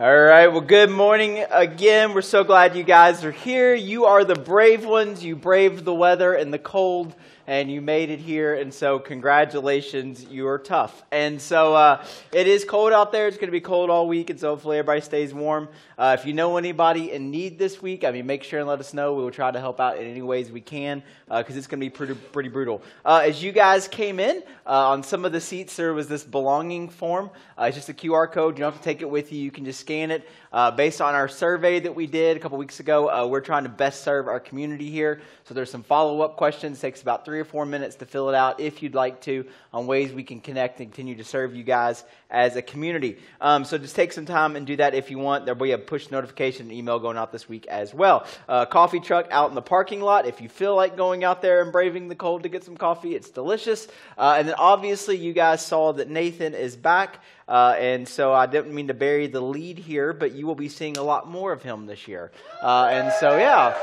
All right. Well, good morning again. We're so glad you guys are here. You are the brave ones. You braved the weather and the cold and you made it here. And so, congratulations, you are tough. And so, uh, it is cold out there. It's going to be cold all week, and so hopefully everybody stays warm. Uh, if you know anybody in need this week, I mean, make sure and let us know. We will try to help out in any ways we can because uh, it's going to be pretty, pretty brutal. Uh, as you guys came in, uh, on some of the seats, there was this belonging form. It's just a QR code. You don't have to take it with you. You can just scan it. based on our survey that we did a couple weeks ago, we're trying to best serve our community here. So there's some follow up questions. It takes about three three or four minutes to fill it out if you'd like to on ways we can connect and continue to serve you guys as a community. Um, so just take some time and do that if you want. There'll be a push notification email going out this week as well. Uh, coffee truck out in the parking lot. If you feel like going out there and braving the cold to get some coffee, it's delicious. Uh, and then obviously you guys saw that Nathan is back. Uh, and so I didn't mean to bury the lead here, but you will be seeing a lot more of him this year. Uh, and so, yeah,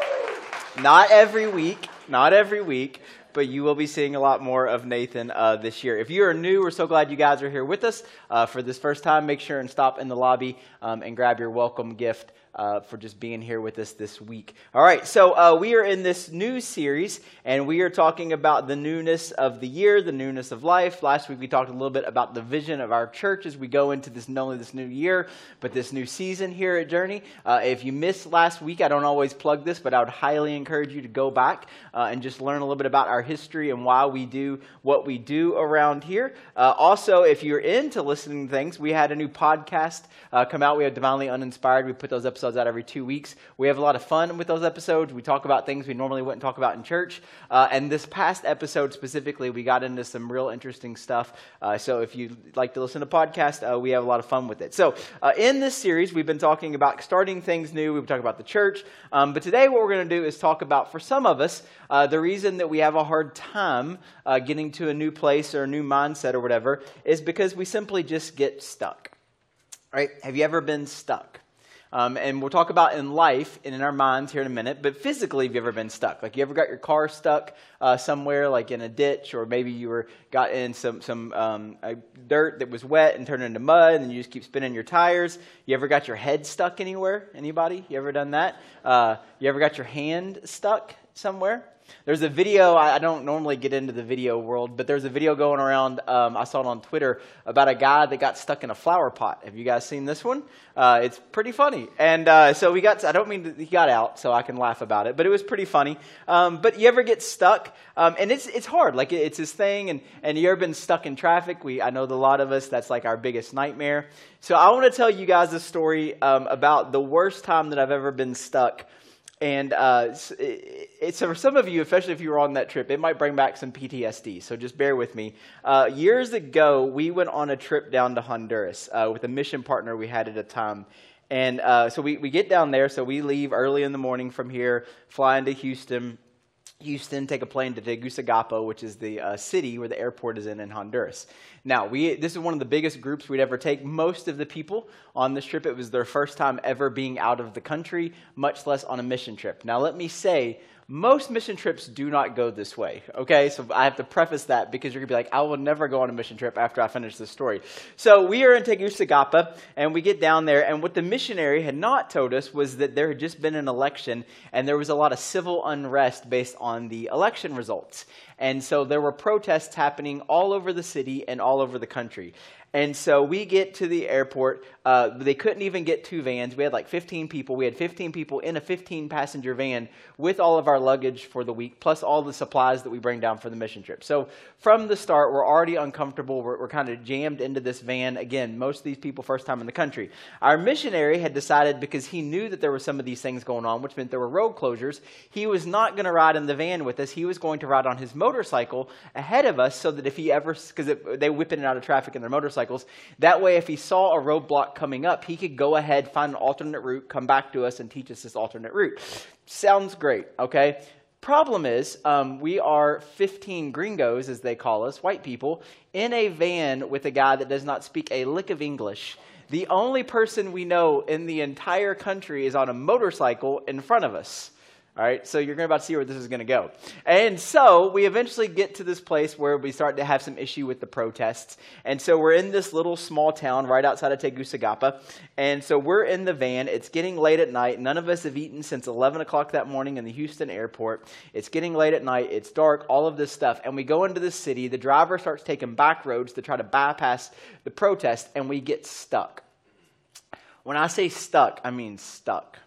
not every week, not every week, but you will be seeing a lot more of Nathan uh, this year. If you are new, we're so glad you guys are here with us uh, for this first time. Make sure and stop in the lobby um, and grab your welcome gift uh, for just being here with us this week. All right, so uh, we are in this new series, and we are talking about the newness of the year, the newness of life. Last week we talked a little bit about the vision of our church as we go into this not only this new year, but this new season here at Journey. Uh, if you missed last week, I don't always plug this, but I would highly encourage you to go back uh, and just learn a little bit about our history and why we do what we do around here. Uh, also, if you're into listening to things, we had a new podcast uh, come out. We have Divinely Uninspired. We put those episodes episodes out every two weeks. We have a lot of fun with those episodes. We talk about things we normally wouldn't talk about in church. Uh, and this past episode specifically, we got into some real interesting stuff. Uh, so if you like to listen to podcasts, uh, we have a lot of fun with it. So uh, in this series, we've been talking about starting things new. We've been talking about the church. Um, but today, what we're going to do is talk about, for some of us, uh, the reason that we have a hard time uh, getting to a new place or a new mindset or whatever is because we simply just get stuck. Right? Have you ever been stuck? Um, and we'll talk about in life and in our minds here in a minute. But physically, have you ever been stuck? Like you ever got your car stuck uh, somewhere, like in a ditch, or maybe you were got in some some um, dirt that was wet and turned into mud, and you just keep spinning your tires. You ever got your head stuck anywhere? Anybody? You ever done that? Uh, you ever got your hand stuck somewhere? There's a video, I don't normally get into the video world, but there's a video going around, um, I saw it on Twitter, about a guy that got stuck in a flower pot. Have you guys seen this one? Uh, it's pretty funny. And uh, so we got, I don't mean that he got out, so I can laugh about it, but it was pretty funny. Um, but you ever get stuck? Um, and it's, it's hard. Like, it's his thing, and, and you ever been stuck in traffic? We, I know a lot of us, that's like our biggest nightmare. So I want to tell you guys a story um, about the worst time that I've ever been stuck and uh, so for some of you, especially if you were on that trip, it might bring back some PTSD. So just bear with me. Uh, years ago, we went on a trip down to Honduras uh, with a mission partner we had at a time. And uh, so we, we get down there. So we leave early in the morning from here, fly into Houston. Houston, take a plane to Tegucigalpa, which is the uh, city where the airport is in in Honduras. Now, we, this is one of the biggest groups we'd ever take. Most of the people on this trip, it was their first time ever being out of the country, much less on a mission trip. Now, let me say, most mission trips do not go this way, okay? So I have to preface that because you're gonna be like, I will never go on a mission trip after I finish this story. So we are in Tegucigalpa and we get down there, and what the missionary had not told us was that there had just been an election and there was a lot of civil unrest based on the election results. And so there were protests happening all over the city and all over the country. And so we get to the airport. Uh, they couldn't even get two vans. We had like 15 people. We had 15 people in a 15 passenger van with all of our luggage for the week, plus all the supplies that we bring down for the mission trip. So from the start, we're already uncomfortable. We're, we're kind of jammed into this van. Again, most of these people, first time in the country. Our missionary had decided because he knew that there were some of these things going on, which meant there were road closures, he was not going to ride in the van with us. He was going to ride on his motorcycle ahead of us so that if he ever, because they whip in and out of traffic in their motorcycle, motorcycles. That way, if he saw a roadblock coming up, he could go ahead, find an alternate route, come back to us, and teach us this alternate route. Sounds great, okay? Problem is, um, we are 15 gringos, as they call us, white people, in a van with a guy that does not speak a lick of English. The only person we know in the entire country is on a motorcycle in front of us. All right, so you're about to see where this is going to go. And so we eventually get to this place where we start to have some issue with the protests. And so we're in this little small town right outside of Tegucigalpa. And so we're in the van. It's getting late at night. None of us have eaten since 11 o'clock that morning in the Houston airport. It's getting late at night. It's dark, all of this stuff. And we go into the city. The driver starts taking back roads to try to bypass the protest, and we get stuck. When I say stuck, I mean stuck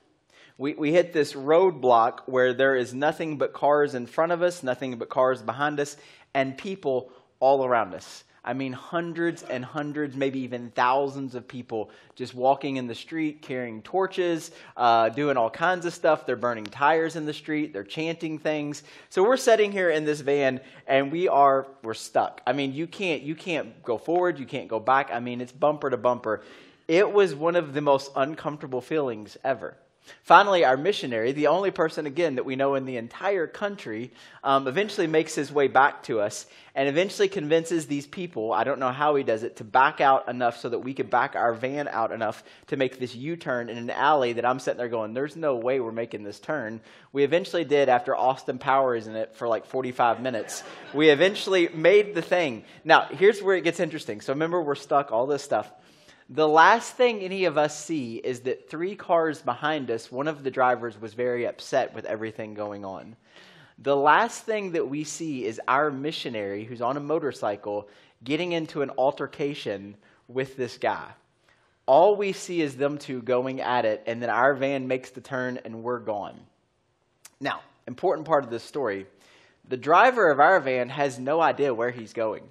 we, we hit this roadblock where there is nothing but cars in front of us, nothing but cars behind us, and people all around us. I mean, hundreds and hundreds, maybe even thousands of people just walking in the street, carrying torches, uh, doing all kinds of stuff. They're burning tires in the street. They're chanting things. So we're sitting here in this van, and we are we're stuck. I mean, you can't you can't go forward. You can't go back. I mean, it's bumper to bumper. It was one of the most uncomfortable feelings ever. Finally, our missionary, the only person, again, that we know in the entire country, um, eventually makes his way back to us and eventually convinces these people, I don't know how he does it, to back out enough so that we could back our van out enough to make this U turn in an alley that I'm sitting there going, there's no way we're making this turn. We eventually did after Austin Powers in it for like 45 minutes. We eventually made the thing. Now, here's where it gets interesting. So remember, we're stuck, all this stuff. The last thing any of us see is that three cars behind us, one of the drivers was very upset with everything going on. The last thing that we see is our missionary who's on a motorcycle getting into an altercation with this guy. All we see is them two going at it, and then our van makes the turn and we're gone. Now, important part of this story the driver of our van has no idea where he's going,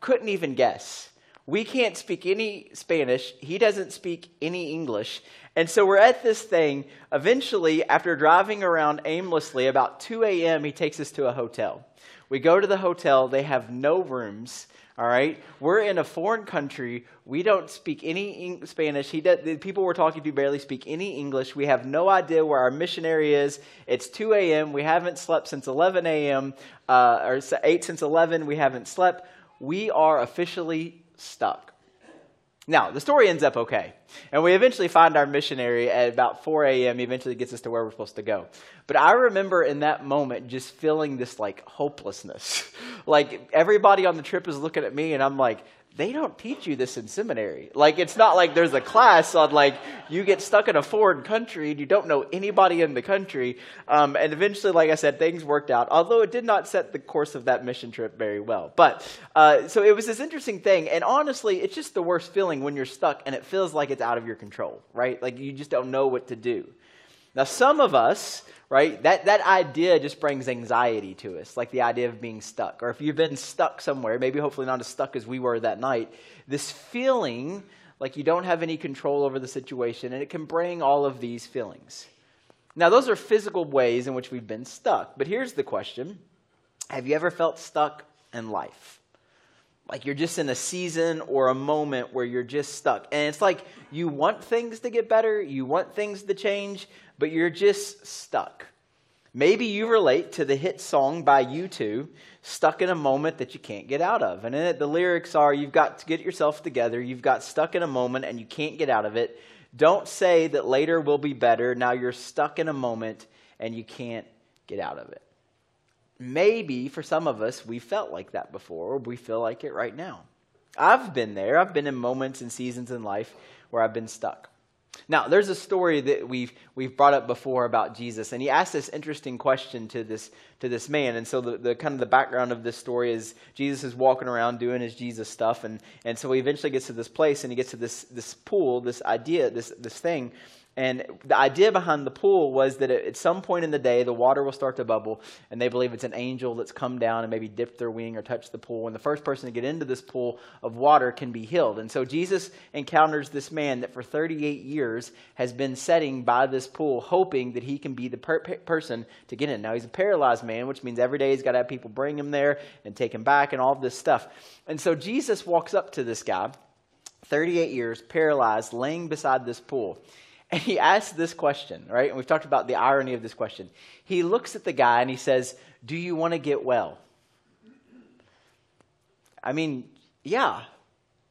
couldn't even guess. We can't speak any Spanish. He doesn't speak any English. And so we're at this thing. Eventually, after driving around aimlessly, about 2 a.m., he takes us to a hotel. We go to the hotel. They have no rooms. All right, we're in a foreign country. We don't speak any Spanish. He does, the people we're talking to barely speak any English. We have no idea where our missionary is. It's 2 a.m. We haven't slept since 11 a.m. Uh, or 8 since 11. We haven't slept. We are officially stuck. Now, the story ends up okay. And we eventually find our missionary at about 4 a.m. Eventually gets us to where we're supposed to go. But I remember in that moment just feeling this like hopelessness. like everybody on the trip is looking at me, and I'm like, they don't teach you this in seminary. Like, it's not like there's a class on, like, you get stuck in a foreign country and you don't know anybody in the country. Um, and eventually, like I said, things worked out, although it did not set the course of that mission trip very well. But, uh, so it was this interesting thing. And honestly, it's just the worst feeling when you're stuck and it feels like it's out of your control, right? Like, you just don't know what to do. Now, some of us, right, that, that idea just brings anxiety to us, like the idea of being stuck. Or if you've been stuck somewhere, maybe hopefully not as stuck as we were that night, this feeling like you don't have any control over the situation, and it can bring all of these feelings. Now, those are physical ways in which we've been stuck. But here's the question Have you ever felt stuck in life? Like you're just in a season or a moment where you're just stuck. And it's like you want things to get better, you want things to change, but you're just stuck. Maybe you relate to the hit song by U2, Stuck in a Moment That You Can't Get Out of. And in it, the lyrics are You've got to get yourself together, you've got stuck in a moment, and you can't get out of it. Don't say that later will be better. Now you're stuck in a moment and you can't get out of it. Maybe for some of us, we felt like that before, or we feel like it right now. I've been there. I've been in moments and seasons in life where I've been stuck. Now, there's a story that we've, we've brought up before about Jesus, and he asked this interesting question to this, to this man. And so, the, the kind of the background of this story is Jesus is walking around doing his Jesus stuff, and, and so he eventually gets to this place, and he gets to this, this pool, this idea, this, this thing, and the idea behind the pool was that at some point in the day, the water will start to bubble, and they believe it's an angel that's come down and maybe dipped their wing or touched the pool. And the first person to get into this pool of water can be healed. And so Jesus encounters this man that for 38 years has been sitting by this pool, hoping that he can be the per- person to get in. Now, he's a paralyzed man, which means every day he's got to have people bring him there and take him back and all of this stuff. And so Jesus walks up to this guy, 38 years, paralyzed, laying beside this pool. And he asks this question, right? And we've talked about the irony of this question. He looks at the guy and he says, Do you want to get well? I mean, yeah.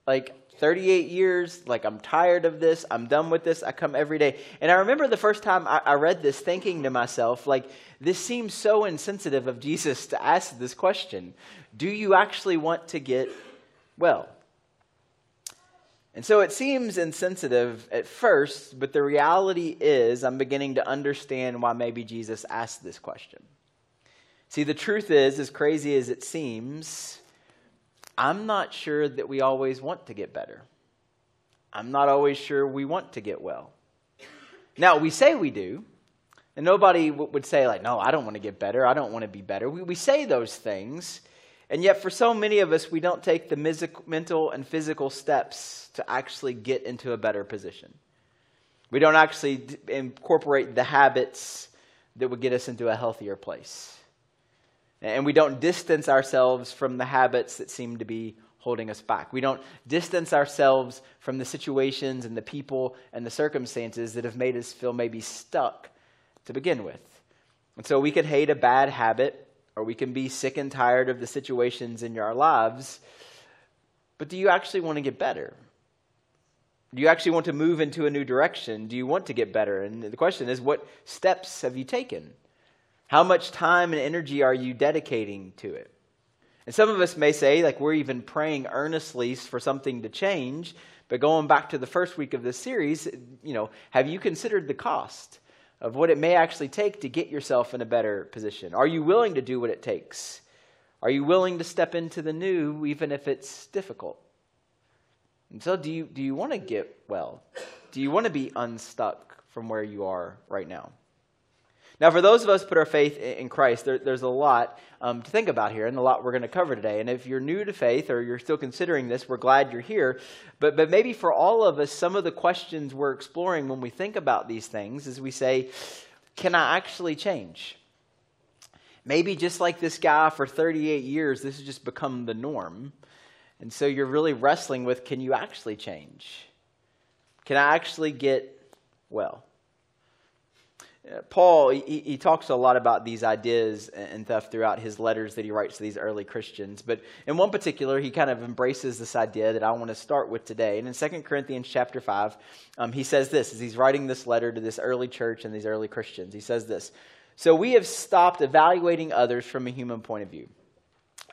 Like, 38 years, like I'm tired of this, I'm done with this, I come every day. And I remember the first time I, I, read this thinking to myself, like, this seems so insensitive of Jesus to ask this question Do you actually want to get well? And so it seems insensitive at first, but the reality is I'm beginning to understand why maybe Jesus asked this question. See, the truth is, as crazy as it seems, I'm not sure that we always want to get better. I'm not always sure we want to get well. Now, we say we do, and nobody would say, like, no, I don't want to get better. I don't want to be better. We, we say those things, and yet for so many of us, we don't take the mental and physical steps to actually get into a better position. We don't actually incorporate the habits that would get us into a healthier place. And we don't distance ourselves from the habits that seem to be holding us back. We don't distance ourselves from the situations and the people and the circumstances that have made us feel maybe stuck to begin with. And so we could hate a bad habit or we can be sick and tired of the situations in our lives. But do you actually want to get better? Do you actually want to move into a new direction? Do you want to get better? And the question is, what steps have you taken? How much time and energy are you dedicating to it? And some of us may say, like, we're even praying earnestly for something to change. But going back to the first week of this series, you know, have you considered the cost of what it may actually take to get yourself in a better position? Are you willing to do what it takes? Are you willing to step into the new, even if it's difficult? And so, do you, do you want to get well? Do you want to be unstuck from where you are right now? Now, for those of us put our faith in Christ, there, there's a lot um, to think about here and a lot we're going to cover today. And if you're new to faith or you're still considering this, we're glad you're here. But, but maybe for all of us, some of the questions we're exploring when we think about these things is we say, can I actually change? Maybe just like this guy for 38 years, this has just become the norm. And so you're really wrestling with can you actually change? Can I actually get well? Paul, he, he, talks a lot about these ideas and stuff throughout his letters that he writes to these early Christians. But in one particular, he kind of embraces this idea that I want to start with today. And in 2 Corinthians chapter 5, um, he says this as he's writing this letter to this early church and these early Christians. He says this So we have stopped evaluating others from a human point of view.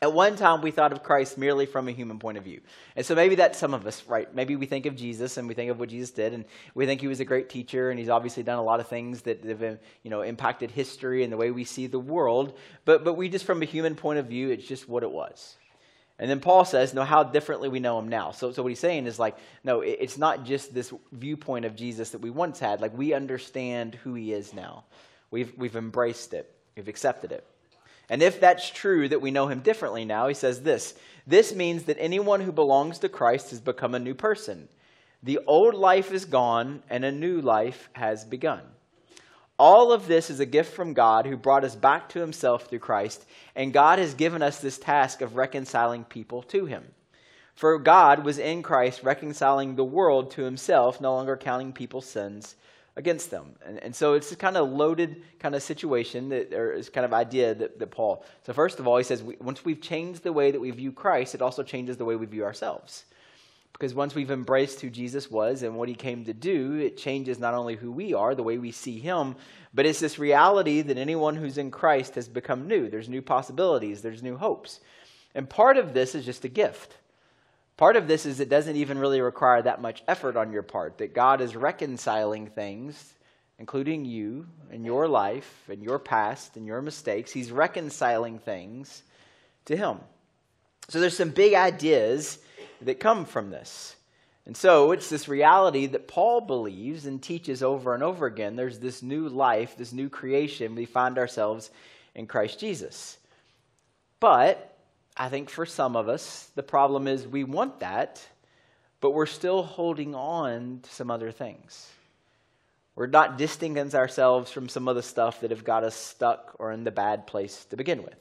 At one time, we thought of Christ merely from a human point of view. And so maybe that's some of us, right? Maybe we think of Jesus and we think of what Jesus did, and we think he was a great teacher, and he's obviously done a lot of things that have uh, you know, impacted history and the way we see the world. But, but we just, from a human point of view, it's just what it was. And then Paul says, no, how differently we know him now. So, so what he's saying is like, no, it's not just this viewpoint of Jesus that we once had. Like, we understand who he is now. We've, we've embraced it, we've accepted it. And if that's true that we know him differently now, he says this this means that anyone who belongs to Christ has become a new person. The old life is gone and a new life has begun. All of this is a gift from God who brought us back to himself through Christ, and God has given us this task of reconciling people to him. For God was in Christ reconciling the world to himself, no longer counting people's sins against them. And, and so it's a kind of loaded kind of situation, that, or it's kind of idea that, that Paul. So, first of all, he says we, once we've changed the way that we view Christ, it also changes the way we view ourselves. Because once we've embraced who Jesus was and what he came to do, it changes not only who we are, the way we see him, but it's this reality that anyone who's in Christ has become new. There's new possibilities, there's new hopes. And part of this is just a gift. Part of this is it doesn't even really require that much effort on your part, that God is reconciling things, including you and your life and your past and your mistakes. He's reconciling things to Him. So there's some big ideas that come from this. And so it's this reality that Paul believes and teaches over and over again. There's this new life, this new creation. We find ourselves in Christ Jesus. But I think for some of us, the problem is we want that, but we're still holding on to some other things. We're not distancing ourselves from some of the stuff that have got us stuck or in the bad place to begin with.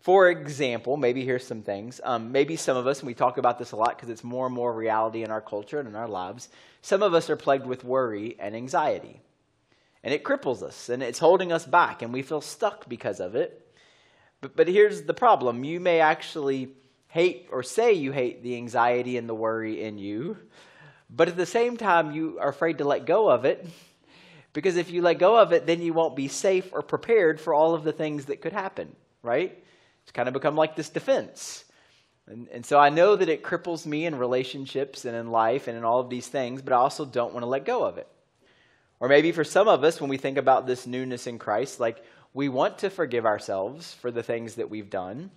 For example, maybe here's some things. Um, maybe some of us, and we talk about this a lot because it's more and more reality in our culture and in our lives, some of us are plagued with worry and anxiety. And it cripples us and it's holding us back, and we feel stuck because of it. But, but here's the problem you may actually hate or say you hate the anxiety and the worry in you, but at the same time, you are afraid to let go of it because if you let go of it, then you won't be safe or prepared for all of the things that could happen, right? It's kind of become like this defense. And, and so I know that it cripples me in relationships and in life and in all of these things, but I also don't want to let go of it. Or maybe for some of us, when we think about this newness in Christ, like we want to forgive ourselves for the things that we've done,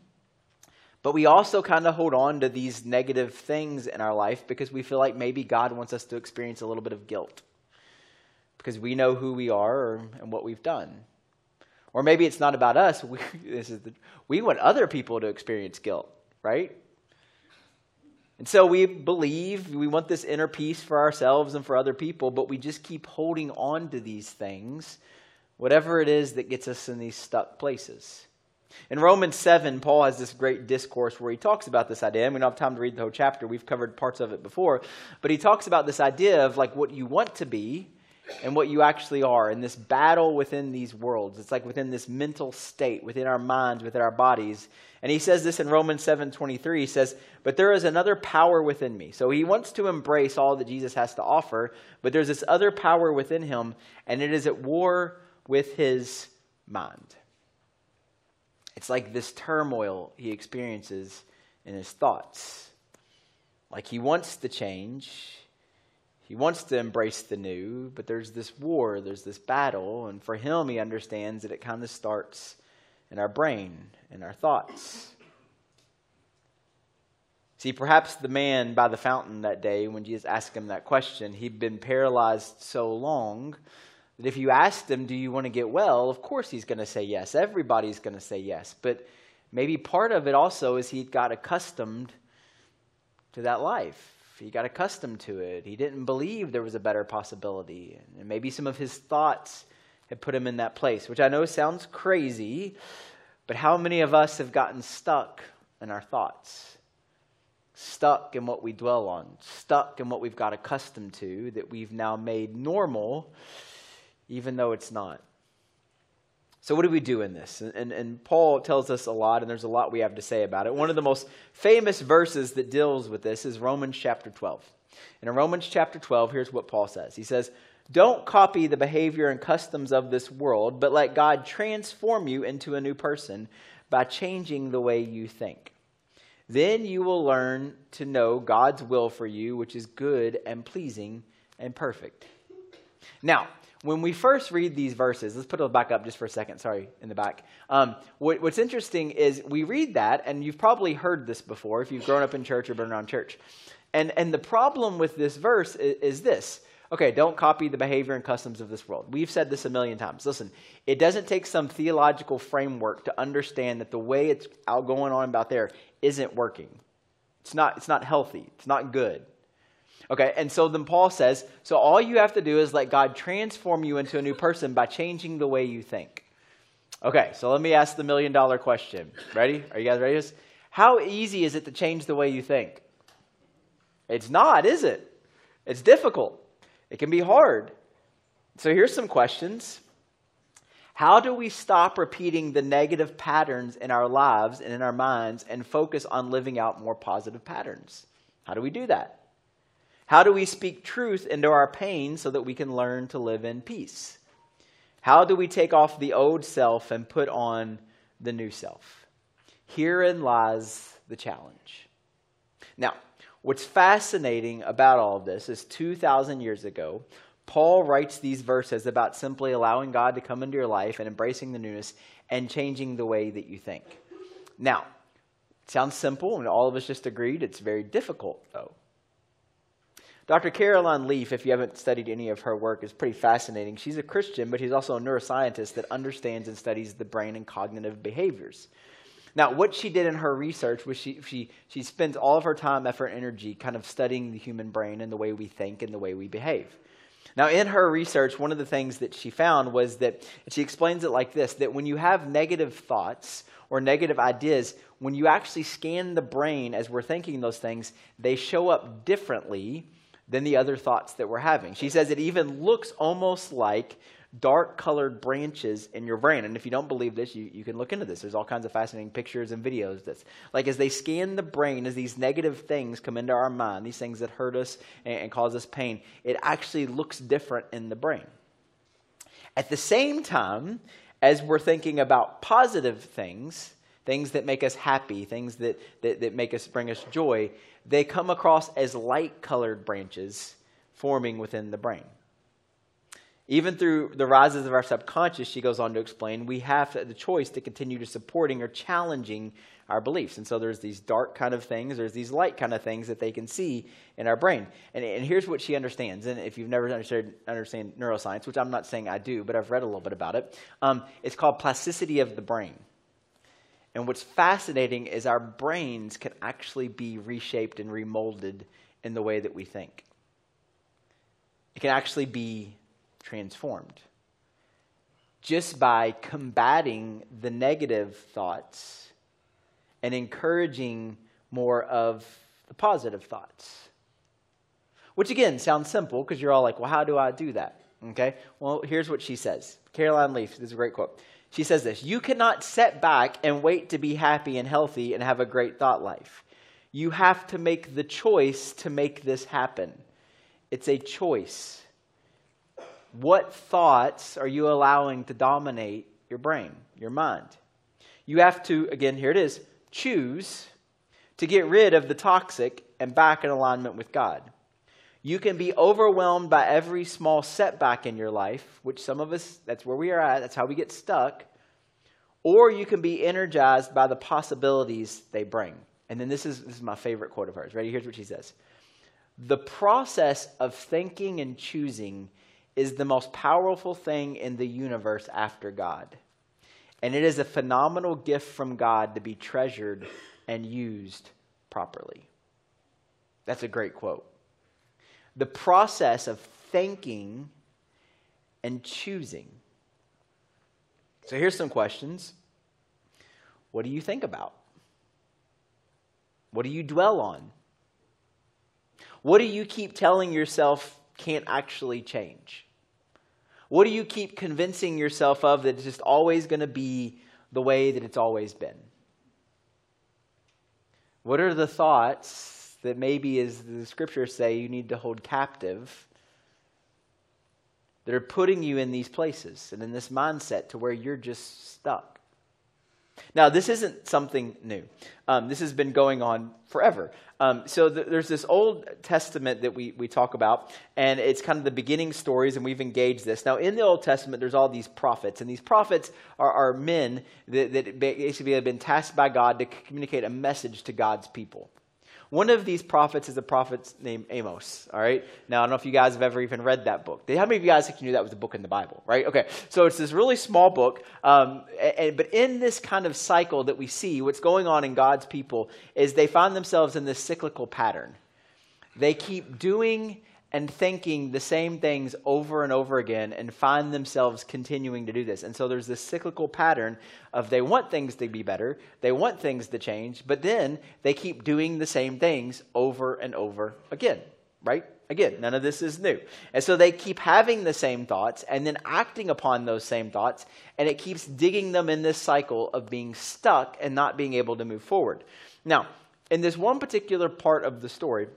but we also kind of hold on to these negative things in our life because we feel like maybe God wants us to experience a little bit of guilt because we know who we are and what we've done. Or maybe it's not about us. We, the, we want other people to experience guilt, right? And so we believe we want this inner peace for ourselves and for other people, but we just keep holding on to these things, whatever it is that gets us in these stuck places. In Romans 7, Paul has this great discourse where he talks about this idea. And we don't have time to read the whole chapter. We've covered parts of it before. But he talks about this idea of like what you want to be and what you actually are in this battle within these worlds. It's like within this mental state, within our minds, within our bodies. And he says this in Romans 7:23. He says, "But there is another power within me." So he wants to embrace all that Jesus has to offer, but there's this other power within him, and it is at war with his mind. It's like this turmoil he experiences in his thoughts. Like he wants to change, he wants to embrace the new, but there's this war, there's this battle, and for him, he understands that it kind of starts in our brain, in our thoughts. See, perhaps the man by the fountain that day, when Jesus asked him that question, he'd been paralyzed so long that if you ask him, Do you want to get well? Of course he's going to say yes. Everybody's going to say yes. But maybe part of it also is he got accustomed to that life he got accustomed to it. He didn't believe there was a better possibility. And maybe some of his thoughts had put him in that place, which I know sounds crazy, but how many of us have gotten stuck in our thoughts? Stuck in what we dwell on, stuck in what we've got accustomed to that we've now made normal, even though it's not. So, what do we do in this? And, and, and, Paul tells us a lot, and there's a lot we have to say about it. One of the most famous verses that deals with this is Romans chapter 12. And in Romans chapter 12, here's what Paul says He says, Don't copy the behavior and customs of this world, but let God transform you into a new person by changing the way you think. Then you will learn to know God's will for you, which is good and pleasing and perfect. Now, when we first read these verses, let's put it back up just for a second. Sorry, in the back. Um, what, what's interesting is we read that, and you've probably heard this before if you've grown up in church or been around church. And, and the problem with this verse is, is this. Okay, don't copy the behavior and customs of this world. We've said this a million times. Listen, it doesn't take some theological framework to understand that the way it's out going on about there isn't working. It's not, it's not healthy. It's not good. Okay, and so then Paul says, so all you have to do is let God transform you into a new person by changing the way you think. Okay, so let me ask the million dollar question. Ready? Are you guys ready? How easy is it to change the way you think? It's not, is it? It's difficult. It can be hard. So here's some questions. How do we stop repeating the negative patterns in our lives and in our minds and focus on living out more positive patterns? How do we do that? How do we speak truth into our pain so that we can learn to live in peace? How do we take off the old self and put on the new self? Herein lies the challenge. Now, what's fascinating about all of this is 2,000 years ago, Paul writes these verses about simply allowing God to come into your life and embracing the newness and changing the way that you think. Now, it sounds simple, and all of us just agreed it's very difficult, though. Dr. Caroline Leaf, if you haven't studied any of her work, is pretty fascinating. She's a Christian, but she's also a neuroscientist that understands and studies the brain and cognitive behaviors. Now, what she did in her research was she, she, she spends all of her time, effort, and energy kind of studying the human brain and the way we think and the way we behave. Now, in her research, one of the things that she found was that she explains it like this that when you have negative thoughts or negative ideas, when you actually scan the brain as we're thinking those things, they show up differently than the other thoughts that we're having. She says it even looks almost like dark colored branches in your brain. And if you don't believe this, you, you can look into this. There's all kinds of fascinating pictures and videos. That's like as they scan the brain, as these negative things come into our mind, these things that hurt us and, and cause us pain, it actually looks different in the brain. At the same time, as we're thinking about positive things, things that make us happy, things that, that, that make us bring us joy, they come across as light colored branches forming within the brain. Even through the rises of our subconscious, she goes on to explain, we have the choice to continue to supporting or challenging our beliefs. And so there's these dark kind of things, there's these light kind of things that they can see in our brain. And, and here's what she understands. And if you've never understood understand neuroscience, which I'm not saying I do, but I've read a little bit about it, um, it's called plasticity of the brain. And what's fascinating is our brains can actually be reshaped and remolded in the way that we think. It can actually be transformed just by combating the negative thoughts and encouraging more of the positive thoughts. Which again sounds simple because you're all like, well, how do I do that? Okay? Well, here's what she says. Caroline Leaf, this is a great quote. She says this You cannot set back and wait to be happy and healthy and have a great thought life. You have to make the choice to make this happen. It's a choice. What thoughts are you allowing to dominate your brain, your mind? You have to, again, here it is, choose to get rid of the toxic and back in alignment with God. You can be overwhelmed by every small setback in your life, which some of us, that's where we are at, that's how we get stuck. Or you can be energized by the possibilities they bring. And then this is, this is my favorite quote of hers. Ready? Here's what she says The process of thinking and choosing is the most powerful thing in the universe after God. And it is a phenomenal gift from God to be treasured and used properly. That's a great quote. The process of thinking and choosing. So here's some questions. What do you think about? What do you dwell on? What do you keep telling yourself can't actually change? What do you keep convincing yourself of that it's just always going to be the way that it's always been? What are the thoughts that maybe, as the scriptures say, you need to hold captive that are putting you in these places and in this mindset to where you're just stuck? Now, this isn't something new. Um, this has been going on forever. Um, so th- there's this Old Testament that we, we talk about, and it's kind of the beginning stories, and we've engaged this. Now, in the Old Testament, there's all these prophets, and these prophets are, are men that, that basically have been tasked by God to communicate a message to God's people. One of these prophets is a prophet named Amos. All right. Now I don't know if you guys have ever even read that book. How many of you guys think you knew that was a book in the Bible? Right. Okay. So it's this really small book, um, and, but in this kind of cycle that we see, what's going on in God's people is they find themselves in this cyclical pattern. They keep doing and thinking the same things over and over again and find themselves continuing to do this. And so there's this cyclical pattern of they want things to be better, they want things to change, but then they keep doing the same things over and over again, right? Again, none of this is new. And so they keep having the same thoughts and then acting upon those same thoughts, and it keeps digging them in this cycle of being stuck and not being able to move forward. Now, in this one particular part of the story,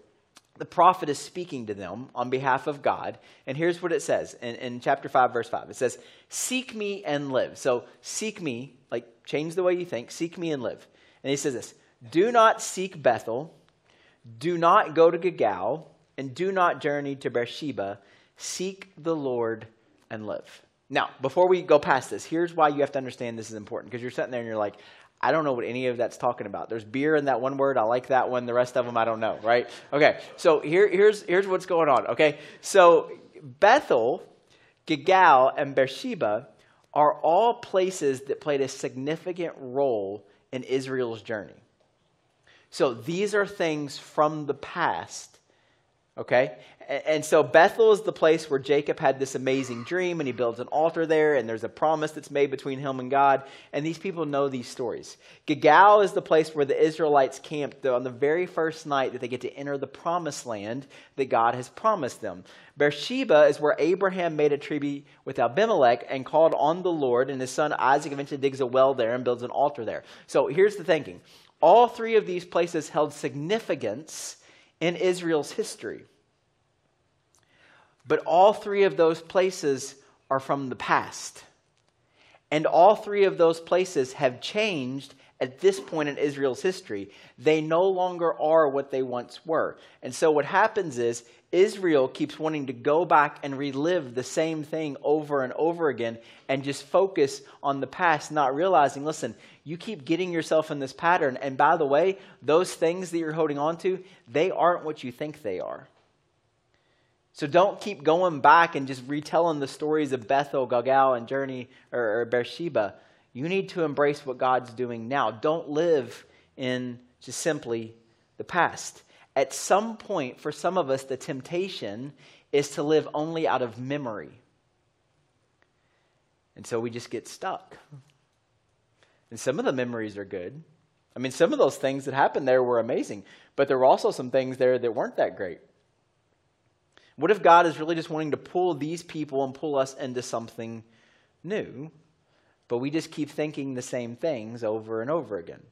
the prophet is speaking to them on behalf of God. And here's what it says in, in, chapter 5, verse 5. It says, Seek me and live. So, seek me, like change the way you think, seek me and live. And he says this Do not seek Bethel, do not go to Gilgal, and do not journey to Beersheba. Seek the Lord and live. Now, before we go past this, here's why you have to understand this is important because you're sitting there and you're like, I don't know what any of that's talking about. There's beer in that one word. I like that one. The rest of them, I don't know, right? Okay, so here, here's, here's what's going on, okay? So Bethel, Gilgal, and Beersheba are all places that played a significant role in Israel's journey. So these are things from the past, okay? And so Bethel is the place where Jacob had this amazing dream, and he builds an altar there, and there's a promise that's made between him and God. And these people know these stories. Gilgal is the place where the Israelites camped on the very first night that they get to enter the promised land that God has promised them. Beersheba is where Abraham made a treaty with Abimelech and called on the Lord, and his son Isaac eventually digs a well there and builds an altar there. So here's the thinking all three of these places held significance in Israel's history. But all three of those places are from the past. And all three of those places have changed at this point in Israel's history. They no longer are what they once were. And so what happens is Israel keeps wanting to go back and relive the same thing over and over again and just focus on the past, not realizing, listen, you keep getting yourself in this pattern. And by the way, those things that you're holding on to, they aren't what you think they are. So don't keep going back and just retelling the stories of Bethel, Gilgal, and Journey or, or Beersheba. You need to embrace what God's doing now. Don't live in just simply the past. At some point, for some of us, the temptation is to live only out of memory. And so we just get stuck. And some of the memories are good. I mean, some of those things that happened there were amazing, but there were also some things there that weren't that great. What if God is really just wanting to pull these people and pull us into something new, but we just keep thinking the same things over and over again?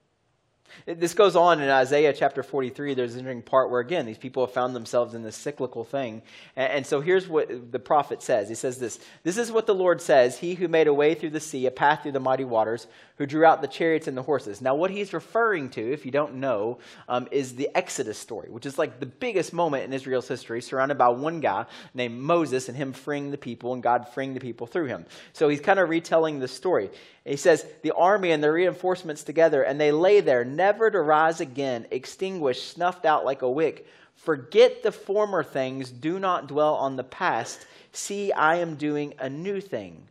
This goes on in Isaiah chapter 43. There's an interesting part where, again, these people have found themselves in this cyclical thing. And, so here's what the prophet says He says this This is what the Lord says He who made a way through the sea, a path through the mighty waters, who drew out the chariots and the horses. Now, what he's referring to, if you don't know, um, is the Exodus story, which is like the biggest moment in Israel's history, surrounded by one guy named Moses and him freeing the people and God freeing the people through him. So he's kind of retelling the story. He says, The army and the reinforcements together, and they lay there, never to rise again, extinguished, snuffed out like a wick. Forget the former things, do not dwell on the past. See, I am doing a new thing.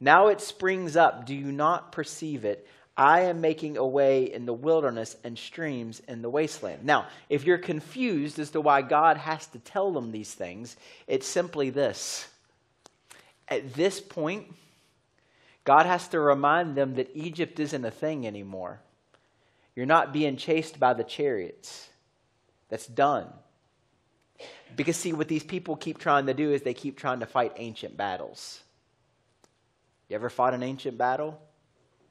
Now it springs up, do you not perceive it? I am making a way in the wilderness and streams in the wasteland. Now, if you're confused as to why God has to tell them these things, it's simply this. At this point, God has to remind them that Egypt isn't a thing anymore. You're not being chased by the chariots. That's done. Because, see, what these people keep trying to do is they keep trying to fight ancient battles. You ever fought an ancient battle?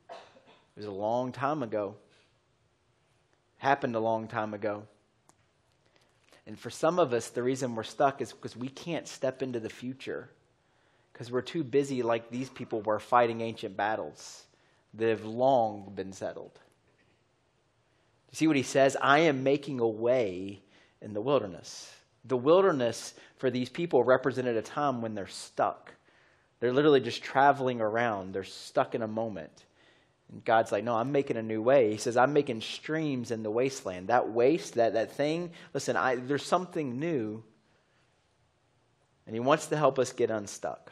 It was a long time ago. Happened a long time ago. And for some of us, the reason we're stuck is because we can't step into the future because we're too busy, like these people were, fighting ancient battles that have long been settled. See what he says? I am making a way in the wilderness. The wilderness for these people represented a time when they're stuck. They're literally just traveling around, they're stuck in a moment. And God's like, no, I'm making a new way. He says, I'm making streams in the wasteland. That waste, that, that thing, listen, I, there's something new. And He wants to help us get unstuck.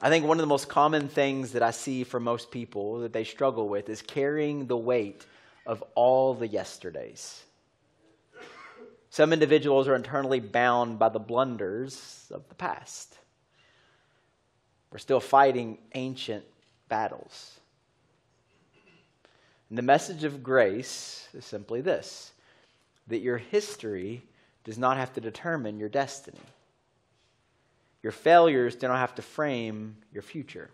I think one of the most common things that I see for most people that they struggle with is carrying the weight of all the yesterdays. Some individuals are internally bound by the blunders of the past. We're still fighting ancient battles. And the message of grace is simply this that your history does not have to determine your destiny. Your failures do not have to frame your future.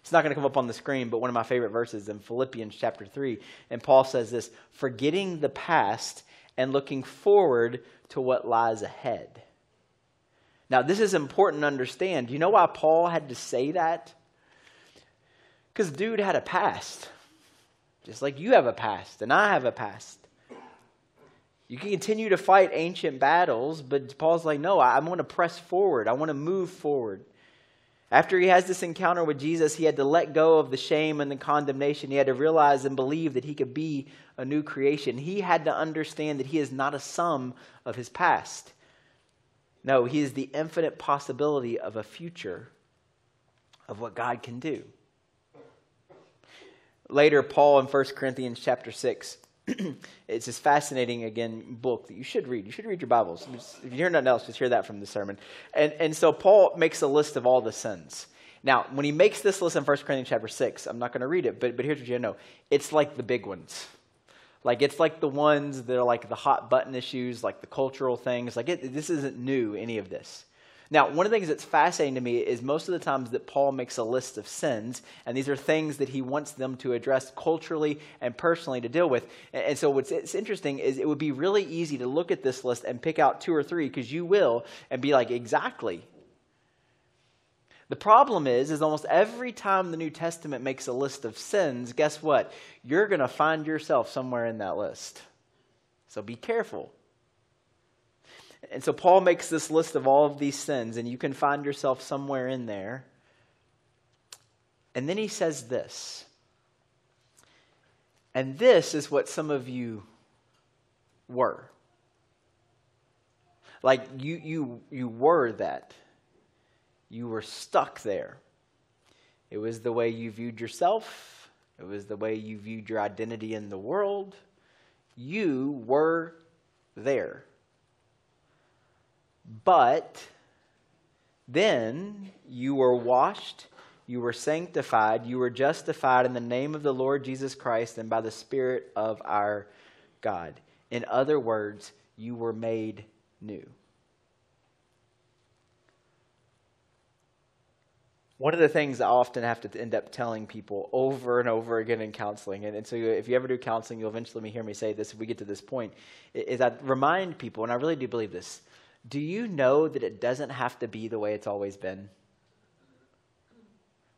It's not going to come up on the screen, but one of my favorite verses in Philippians chapter 3. And Paul says this forgetting the past and looking forward to what lies ahead. Now, this is important to understand. Do you know why Paul had to say that? Because dude had a past, just like you have a past and I have a past. You can continue to fight ancient battles, but Paul's like, no, I, I want to press forward. I want to move forward. After he has this encounter with Jesus, he had to let go of the shame and the condemnation. He had to realize and believe that he could be a new creation. He had to understand that he is not a sum of his past. No, he is the infinite possibility of a future of what God can do. Later, Paul in 1 Corinthians chapter 6 it's this fascinating, again, book that you should read. You should read your Bibles. If you hear nothing else, just hear that from the sermon. And, and so Paul makes a list of all the sins. Now, when he makes this list in 1 Corinthians chapter 6, I'm not going to read it, but, but here's what you know. It's like the big ones. Like, it's like the ones that are like the hot button issues, like the cultural things. Like, it, this isn't new, any of this. Now, one of the things that's fascinating to me is most of the times that Paul makes a list of sins, and these are things that he wants them to address culturally and personally to deal with. And so, what's interesting is it would be really easy to look at this list and pick out two or three, because you will, and be like, exactly. The problem is, is almost every time the New Testament makes a list of sins, guess what? You're going to find yourself somewhere in that list. So be careful. And so Paul makes this list of all of these sins, and you can find yourself somewhere in there. And then he says this. And this is what some of you were. Like you you you were that. You were stuck there. It was the way you viewed yourself. It was the way you viewed your identity in the world. You were there. But then you were washed, you were sanctified, you were justified in the name of the Lord Jesus Christ and by the Spirit of our God. In other words, you were made new. One of the things I often have to end up telling people over and over again in counseling, and, and so if you ever do counseling, you'll eventually hear me say this if we get to this point, is I remind people, and I really do believe this, do you know that it doesn't have to be the way it's always been?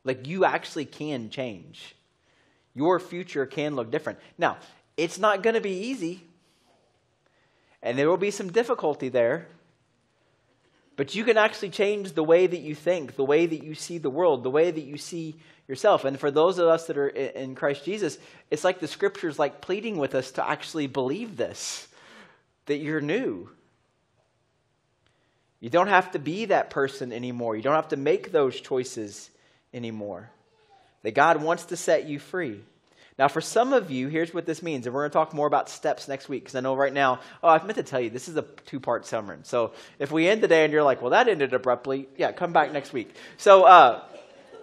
Like, you actually can change. Your future can look different. Now, it's not going to be easy, and there will be some difficulty there. But you can actually change the way that you think, the way that you see the world, the way that you see yourself. And for those of us that are in Christ Jesus, it's like the scriptures like pleading with us to actually believe this that you're new, you don't have to be that person anymore. You don't have to make those choices anymore. That God wants to set you free. Now, for some of you, here's what this means. And we're going to talk more about steps next week because I know right now, oh, I meant to tell you, this is a two part sermon. So if we end the day and you're like, well, that ended abruptly, yeah, come back next week. So, uh,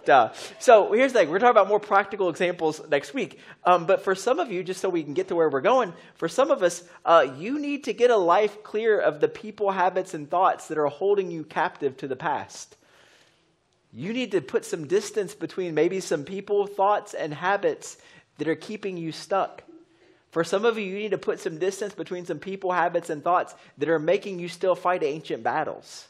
Duh. So here's the thing. We're talking about more practical examples next week. Um, but for some of you, just so we can get to where we're going, for some of us, uh, you need to get a life clear of the people, habits, and thoughts that are holding you captive to the past. You need to put some distance between maybe some people, thoughts, and habits that are keeping you stuck. For some of you, you need to put some distance between some people, habits, and thoughts that are making you still fight ancient battles.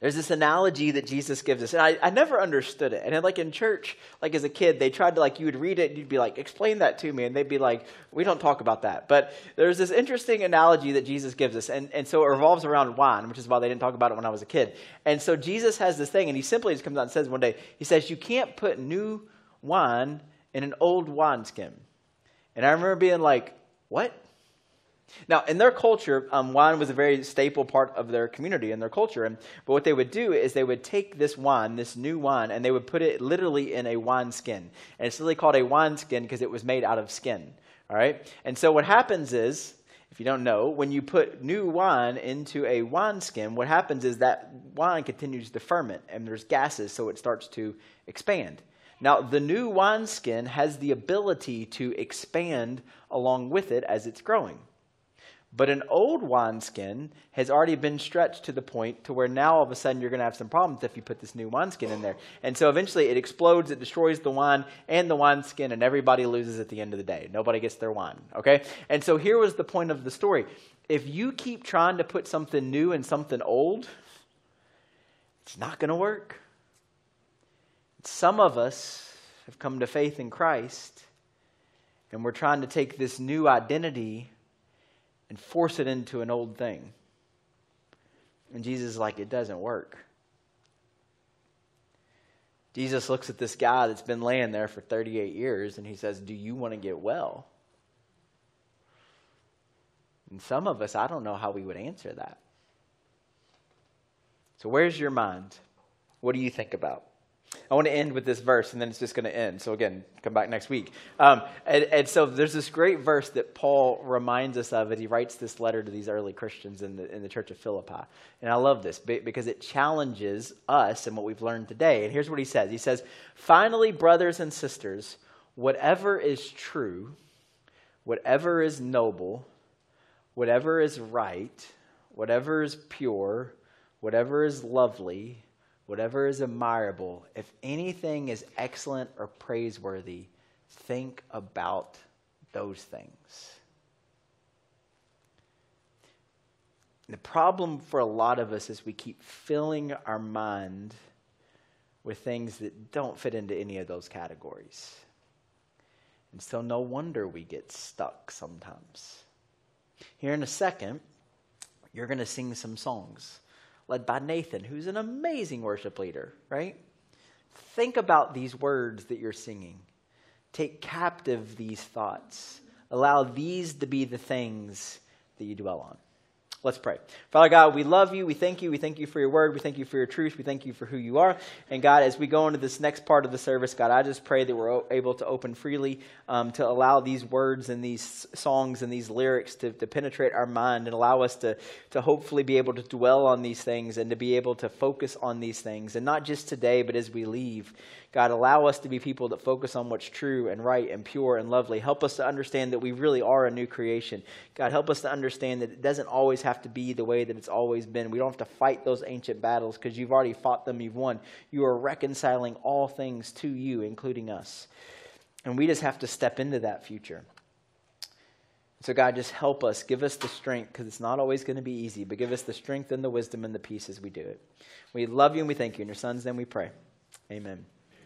There's this analogy that Jesus gives us, and I, I never understood it. And then, like in church, like as a kid, they tried to like you would read it, and you'd be like, "Explain that to me," and they'd be like, "We don't talk about that." But there's this interesting analogy that Jesus gives us, and, and so it revolves around wine, which is why they didn't talk about it when I was a kid. And so Jesus has this thing, and he simply just comes out and says one day, he says, "You can't put new wine in an old wineskin." And I remember being like, "What?" Now, in their culture, um, wine was a very staple part of their community and their culture. And, but what they would do is they would take this wine, this new wine, and they would put it literally in a wine skin. And it's literally called a wine skin because it was made out of skin. All right? And so what happens is, if you don't know, when you put new wine into a wine skin, what happens is that wine continues to ferment and there's gases, so it starts to expand. Now, the new wineskin has the ability to expand along with it as it's growing. But an old wineskin has already been stretched to the point to where now all of a sudden you're going to have some problems if you put this new wineskin in there. And so eventually it explodes, it destroys the wine and the wineskin, and everybody loses at the end of the day. Nobody gets their wine, okay? And so here was the point of the story. If you keep trying to put something new in something old, it's not going to work. Some of us have come to faith in Christ, and we're trying to take this new identity and force it into an old thing. And Jesus is like, it doesn't work. Jesus looks at this guy that's been laying there for 38 years and he says, Do you want to get well? And some of us, I don't know how we would answer that. So, where's your mind? What do you think about? I want to end with this verse, and then it's just going to end. So, again, come back next week. Um, and, and, so, there's this great verse that Paul reminds us of as he writes this letter to these early Christians in the, in the church of Philippi. And I love this because it challenges us and what we've learned today. And here's what he says He says, Finally, brothers and sisters, whatever is true, whatever is noble, whatever is right, whatever is pure, whatever is lovely, whatever is admirable, if anything is excellent or praiseworthy, think about those things. The problem for a lot of us is we keep filling our mind with things that don't fit into any of those categories. And so, no wonder we get stuck sometimes. Here in a second, you're going to sing some songs led by Nathan, who's an amazing worship leader, right? Think about these words that you're singing. Take captive these thoughts. Allow these to be the things that you dwell on. Let's pray. Father God, we love you. We thank you. We thank you for your word. We thank you for your truth. We thank you for who you are. And God, as we go into this next part of the service, God, I just pray that we're able to open freely um, to allow these words and these songs and these lyrics to, to penetrate our mind and allow us to, to hopefully be able to dwell on these things and to be able to focus on these things. And not just today, but as we leave. God, allow us to be people that focus on what's true and right and pure and lovely. Help us to understand that we really are a new creation. God, help us to understand that it doesn't always have to be the way that it's always been. We don't have to fight those ancient battles because you've already fought them, you've won. You are reconciling all things to you, including us. And we just have to step into that future. So, God, just help us. Give us the strength because it's not always going to be easy, but give us the strength and the wisdom and the peace as we do it. We love you and we thank you. In your son's name we pray. Amen.